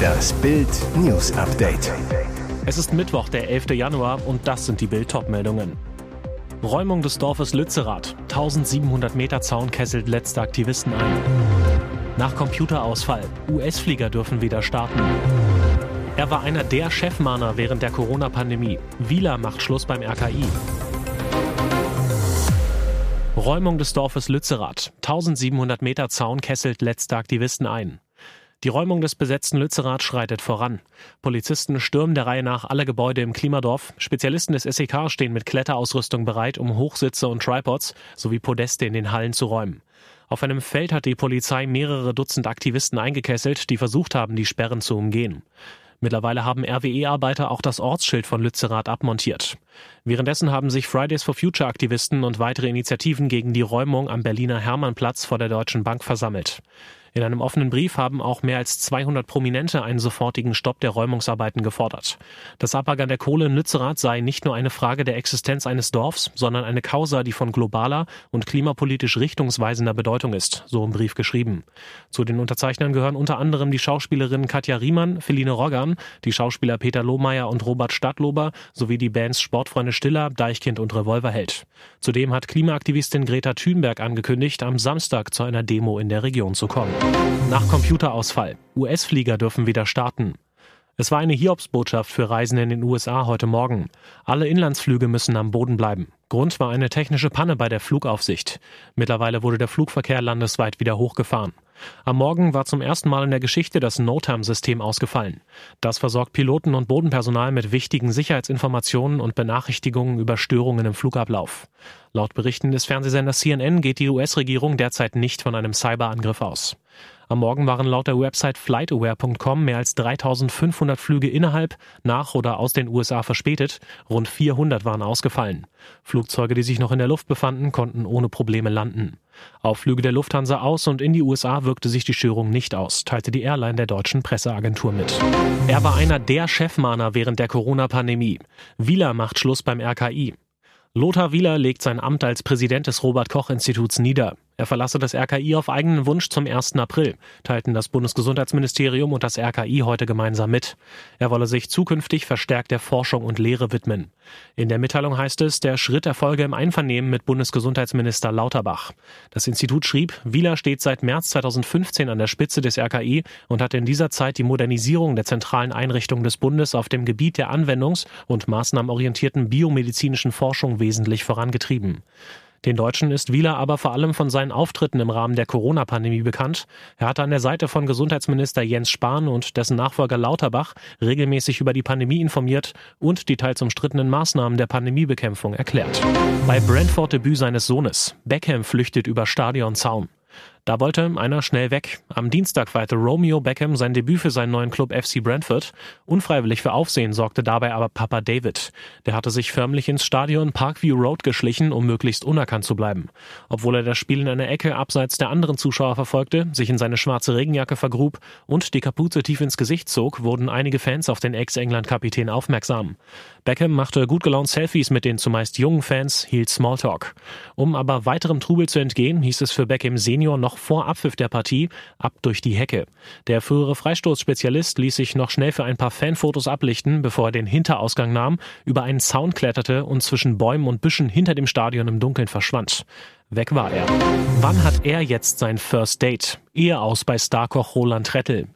Das Bild News Update. Es ist Mittwoch, der 11. Januar und das sind die Bild meldungen Räumung des Dorfes Lützerath. 1700 Meter Zaun kesselt letzte Aktivisten ein. Nach Computerausfall. US-Flieger dürfen wieder starten. Er war einer der Chefmahner während der Corona-Pandemie. Wieler macht Schluss beim RKI. Räumung des Dorfes Lützerath. 1700 Meter Zaun kesselt letzte Aktivisten ein. Die Räumung des besetzten Lützerath schreitet voran. Polizisten stürmen der Reihe nach alle Gebäude im Klimadorf. Spezialisten des SEK stehen mit Kletterausrüstung bereit, um Hochsitze und Tripods sowie Podeste in den Hallen zu räumen. Auf einem Feld hat die Polizei mehrere Dutzend Aktivisten eingekesselt, die versucht haben, die Sperren zu umgehen. Mittlerweile haben RWE-Arbeiter auch das Ortsschild von Lützerath abmontiert. Währenddessen haben sich Fridays for Future Aktivisten und weitere Initiativen gegen die Räumung am Berliner Hermannplatz vor der Deutschen Bank versammelt. In einem offenen Brief haben auch mehr als 200 Prominente einen sofortigen Stopp der Räumungsarbeiten gefordert. Das Abbaggern der Kohle in Lützerath sei nicht nur eine Frage der Existenz eines Dorfs, sondern eine Causa, die von globaler und klimapolitisch richtungsweisender Bedeutung ist, so im Brief geschrieben. Zu den Unterzeichnern gehören unter anderem die Schauspielerin Katja Riemann, Feline Roggan, die Schauspieler Peter Lohmeier und Robert Stadtlober sowie die Bands Sportfreunde Stiller, Deichkind und Revolverheld. Zudem hat Klimaaktivistin Greta Thunberg angekündigt, am Samstag zu einer Demo in der Region zu kommen. Nach Computerausfall. US-Flieger dürfen wieder starten. Es war eine Hiobsbotschaft für Reisende in den USA heute Morgen. Alle Inlandsflüge müssen am Boden bleiben. Grund war eine technische Panne bei der Flugaufsicht. Mittlerweile wurde der Flugverkehr landesweit wieder hochgefahren. Am Morgen war zum ersten Mal in der Geschichte das NOTAM-System ausgefallen. Das versorgt Piloten und Bodenpersonal mit wichtigen Sicherheitsinformationen und Benachrichtigungen über Störungen im Flugablauf. Laut Berichten des Fernsehsenders CNN geht die US-Regierung derzeit nicht von einem Cyberangriff aus. Am Morgen waren laut der Website flightaware.com mehr als 3500 Flüge innerhalb, nach oder aus den USA verspätet. Rund 400 waren ausgefallen. Flugzeuge, die sich noch in der Luft befanden, konnten ohne Probleme landen. Auf Flüge der Lufthansa aus und in die USA wirkte sich die Störung nicht aus, teilte die Airline der deutschen Presseagentur mit. Er war einer der Chefmahner während der Corona-Pandemie. Wieler macht Schluss beim RKI. Lothar Wieler legt sein Amt als Präsident des Robert Koch Instituts nieder. Er verlasse das RKI auf eigenen Wunsch zum 1. April, teilten das Bundesgesundheitsministerium und das RKI heute gemeinsam mit. Er wolle sich zukünftig verstärkt der Forschung und Lehre widmen. In der Mitteilung heißt es, der Schritt erfolge im Einvernehmen mit Bundesgesundheitsminister Lauterbach. Das Institut schrieb, Wieler steht seit März 2015 an der Spitze des RKI und hat in dieser Zeit die Modernisierung der zentralen Einrichtungen des Bundes auf dem Gebiet der anwendungs- und maßnahmenorientierten biomedizinischen Forschung wesentlich vorangetrieben. Den Deutschen ist Wieler aber vor allem von seinen Auftritten im Rahmen der Corona-Pandemie bekannt. Er hatte an der Seite von Gesundheitsminister Jens Spahn und dessen Nachfolger Lauterbach regelmäßig über die Pandemie informiert und die teils umstrittenen Maßnahmen der Pandemiebekämpfung erklärt. Bei Brentford Debüt seines Sohnes. Beckham flüchtet über Stadionzaun. Da wollte einer schnell weg. Am Dienstag feierte Romeo Beckham sein Debüt für seinen neuen Club FC Brentford. Unfreiwillig für Aufsehen sorgte dabei aber Papa David. Der hatte sich förmlich ins Stadion Parkview Road geschlichen, um möglichst unerkannt zu bleiben. Obwohl er das Spiel in einer Ecke abseits der anderen Zuschauer verfolgte, sich in seine schwarze Regenjacke vergrub und die Kapuze tief ins Gesicht zog, wurden einige Fans auf den Ex-England-Kapitän aufmerksam. Beckham machte gut gelaunt Selfies mit den zumeist jungen Fans, hielt Smalltalk. Um aber weiterem Trubel zu entgehen, hieß es für Beckham Senior noch vor Abpfiff der Partie ab durch die Hecke. Der frühere Freistoßspezialist ließ sich noch schnell für ein paar Fanfotos ablichten, bevor er den Hinterausgang nahm, über einen Zaun kletterte und zwischen Bäumen und Büschen hinter dem Stadion im Dunkeln verschwand. Weg war er. Wann hat er jetzt sein First Date? Ehe aus bei Starkoch Roland Trettel.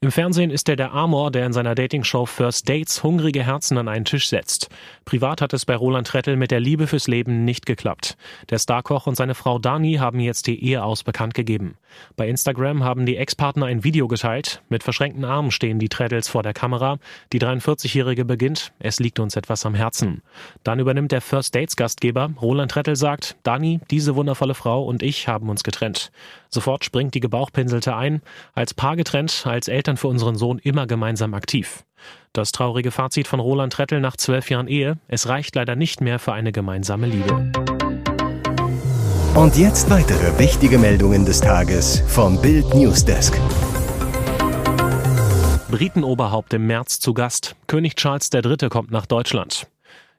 Im Fernsehen ist er der Amor, der in seiner Dating-Show First Dates hungrige Herzen an einen Tisch setzt. Privat hat es bei Roland Trettel mit der Liebe fürs Leben nicht geklappt. Der Starkoch und seine Frau Dani haben jetzt die Ehe aus bekannt gegeben. Bei Instagram haben die Ex-Partner ein Video geteilt. Mit verschränkten Armen stehen die Trettels vor der Kamera. Die 43-Jährige beginnt, es liegt uns etwas am Herzen. Dann übernimmt der First Dates Gastgeber. Roland Trettel sagt, Dani, diese wundervolle Frau und ich haben uns getrennt. Sofort springt die Gebauchpinselte ein. Als Paar getrennt, als Eltern Eltern für unseren Sohn immer gemeinsam aktiv. Das traurige Fazit von Roland Trettel nach zwölf Jahren Ehe, es reicht leider nicht mehr für eine gemeinsame Liebe. Und jetzt weitere wichtige Meldungen des Tages vom Bild Newsdesk. Britenoberhaupt im März zu Gast. König Charles III. kommt nach Deutschland.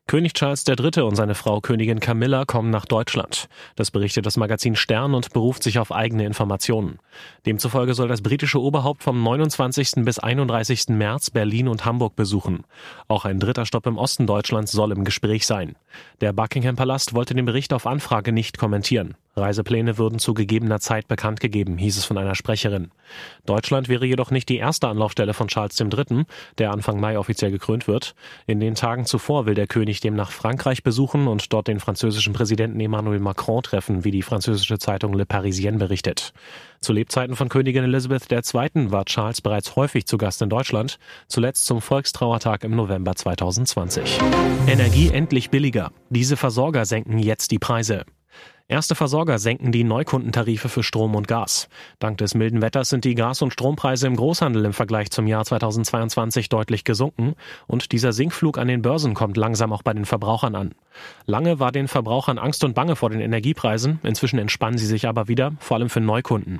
König Charles III. und seine Frau Königin Camilla kommen nach Deutschland. Das berichtet das Magazin Stern und beruft sich auf eigene Informationen. Demzufolge soll das britische Oberhaupt vom 29. bis 31. März Berlin und Hamburg besuchen. Auch ein dritter Stopp im Osten Deutschlands soll im Gespräch sein. Der Buckingham Palast wollte den Bericht auf Anfrage nicht kommentieren. Reisepläne würden zu gegebener Zeit bekannt gegeben, hieß es von einer Sprecherin. Deutschland wäre jedoch nicht die erste Anlaufstelle von Charles III., der Anfang Mai offiziell gekrönt wird. In den Tagen zuvor will der König demnach Frankreich besuchen und dort den französischen Präsidenten Emmanuel Macron treffen, wie die französische Zeitung Le Parisien berichtet. Zu Lebzeiten von Königin Elizabeth II. war Charles bereits häufig zu Gast in Deutschland, zuletzt zum Volkstrauertag im November 2020. Energie endlich billiger. Diese Versorger senken jetzt die Preise. Erste Versorger senken die Neukundentarife für Strom und Gas. Dank des milden Wetters sind die Gas- und Strompreise im Großhandel im Vergleich zum Jahr 2022 deutlich gesunken und dieser Sinkflug an den Börsen kommt langsam auch bei den Verbrauchern an. Lange war den Verbrauchern Angst und Bange vor den Energiepreisen, inzwischen entspannen sie sich aber wieder, vor allem für Neukunden.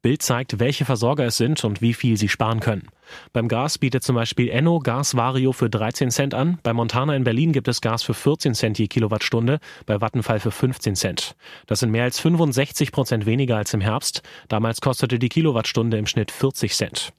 Bild zeigt, welche Versorger es sind und wie viel sie sparen können. Beim Gas bietet zum Beispiel Enno Gas Vario für 13 Cent an. Bei Montana in Berlin gibt es Gas für 14 Cent je Kilowattstunde, bei Vattenfall für 15 Cent. Das sind mehr als 65 Prozent weniger als im Herbst. Damals kostete die Kilowattstunde im Schnitt 40 Cent.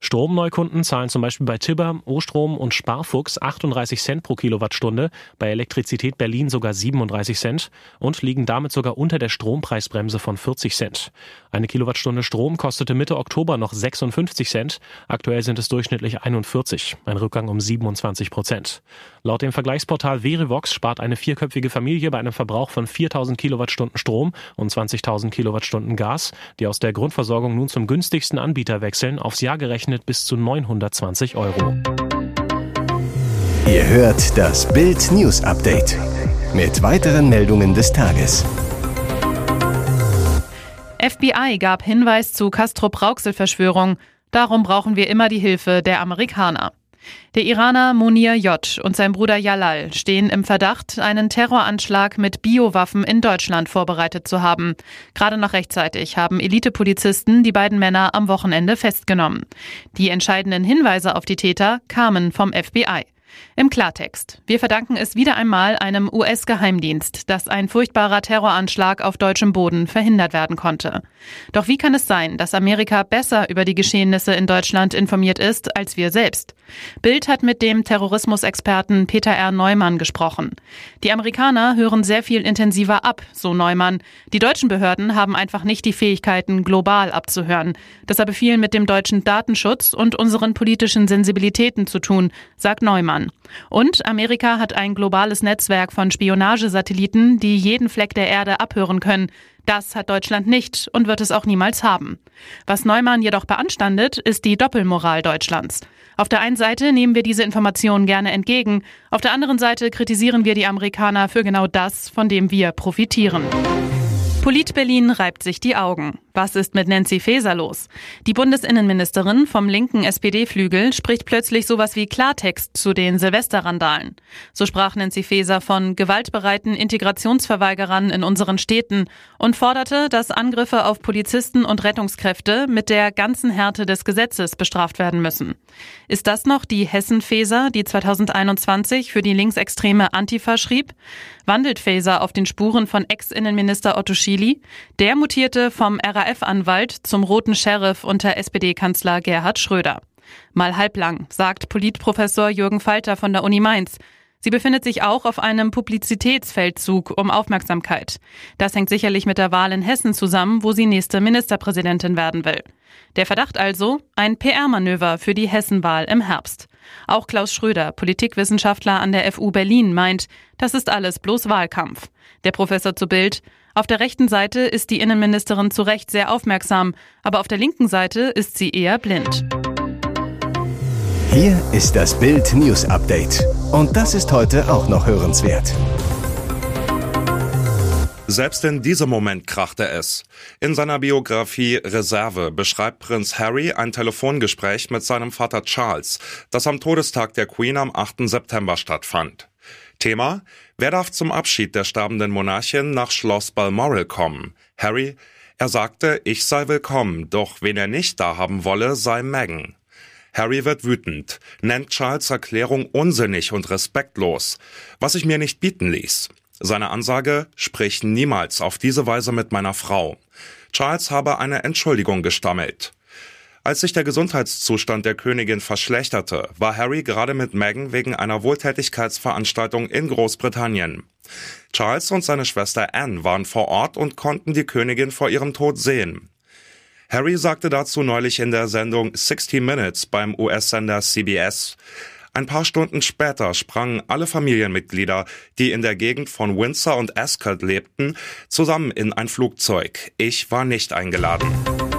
Stromneukunden zahlen zum Beispiel bei Tibber, O-Strom und Sparfuchs 38 Cent pro Kilowattstunde, bei Elektrizität Berlin sogar 37 Cent und liegen damit sogar unter der Strompreisbremse von 40 Cent. Eine Kilowattstunde Strom kostete Mitte Oktober noch 56 Cent, aktuell sind es durchschnittlich 41, ein Rückgang um 27 Prozent. Laut dem Vergleichsportal Verivox spart eine vierköpfige Familie bei einem Verbrauch von 4000 Kilowattstunden Strom und 20.000 Kilowattstunden Gas, die aus der Grundversorgung nun zum günstigsten Anbieter wechseln, aufs Jahr gerechnet umgerechnet bis zu 920 Euro. Ihr hört das Bild News Update mit weiteren Meldungen des Tages. FBI gab Hinweis zu Castro-Brauxel-Verschwörung. Darum brauchen wir immer die Hilfe der Amerikaner. Der Iraner Munir J. und sein Bruder Jalal stehen im Verdacht, einen Terroranschlag mit Biowaffen in Deutschland vorbereitet zu haben. Gerade noch rechtzeitig haben Elitepolizisten die beiden Männer am Wochenende festgenommen. Die entscheidenden Hinweise auf die Täter kamen vom FBI. Im Klartext. Wir verdanken es wieder einmal einem US-Geheimdienst, dass ein furchtbarer Terroranschlag auf deutschem Boden verhindert werden konnte. Doch wie kann es sein, dass Amerika besser über die Geschehnisse in Deutschland informiert ist als wir selbst? Bild hat mit dem Terrorismusexperten Peter R. Neumann gesprochen. Die Amerikaner hören sehr viel intensiver ab, so Neumann. Die deutschen Behörden haben einfach nicht die Fähigkeiten, global abzuhören. Das habe viel mit dem deutschen Datenschutz und unseren politischen Sensibilitäten zu tun, sagt Neumann. Und Amerika hat ein globales Netzwerk von Spionagesatelliten, die jeden Fleck der Erde abhören können. Das hat Deutschland nicht und wird es auch niemals haben. Was Neumann jedoch beanstandet, ist die Doppelmoral Deutschlands. Auf der einen Seite nehmen wir diese Informationen gerne entgegen, auf der anderen Seite kritisieren wir die Amerikaner für genau das, von dem wir profitieren. Polit Berlin reibt sich die Augen. Was ist mit Nancy Faeser los? Die Bundesinnenministerin vom linken SPD-Flügel spricht plötzlich sowas wie Klartext zu den Silvesterrandalen. So sprach Nancy Faeser von gewaltbereiten Integrationsverweigerern in unseren Städten und forderte, dass Angriffe auf Polizisten und Rettungskräfte mit der ganzen Härte des Gesetzes bestraft werden müssen. Ist das noch die Hessen-Faeser, die 2021 für die linksextreme Antifa schrieb? Wandelt Faeser auf den Spuren von Ex-Innenminister Otto Chili. Der mutierte vom RAF-Anwalt zum roten Sheriff unter SPD-Kanzler Gerhard Schröder. Mal halblang, sagt Politprofessor Jürgen Falter von der Uni Mainz. Sie befindet sich auch auf einem Publizitätsfeldzug um Aufmerksamkeit. Das hängt sicherlich mit der Wahl in Hessen zusammen, wo sie nächste Ministerpräsidentin werden will. Der Verdacht also, ein PR-Manöver für die Hessenwahl im Herbst. Auch Klaus Schröder, Politikwissenschaftler an der FU Berlin, meint, das ist alles bloß Wahlkampf. Der Professor zu Bild, auf der rechten Seite ist die Innenministerin zu Recht sehr aufmerksam, aber auf der linken Seite ist sie eher blind. Hier ist das Bild News Update. Und das ist heute auch noch hörenswert. Selbst in diesem Moment krachte es. In seiner Biografie Reserve beschreibt Prinz Harry ein Telefongespräch mit seinem Vater Charles, das am Todestag der Queen am 8. September stattfand. Thema Wer darf zum Abschied der sterbenden Monarchin nach Schloss Balmoral kommen? Harry, er sagte, ich sei willkommen, doch wen er nicht da haben wolle, sei Meghan. Harry wird wütend, nennt Charles Erklärung unsinnig und respektlos, was ich mir nicht bieten ließ. Seine Ansage, sprich niemals auf diese Weise mit meiner Frau. Charles habe eine Entschuldigung gestammelt. Als sich der Gesundheitszustand der Königin verschlechterte, war Harry gerade mit Meghan wegen einer Wohltätigkeitsveranstaltung in Großbritannien. Charles und seine Schwester Anne waren vor Ort und konnten die Königin vor ihrem Tod sehen. Harry sagte dazu neulich in der Sendung 60 Minutes beim US-Sender CBS, ein paar Stunden später sprangen alle Familienmitglieder, die in der Gegend von Windsor und Ascot lebten, zusammen in ein Flugzeug. Ich war nicht eingeladen.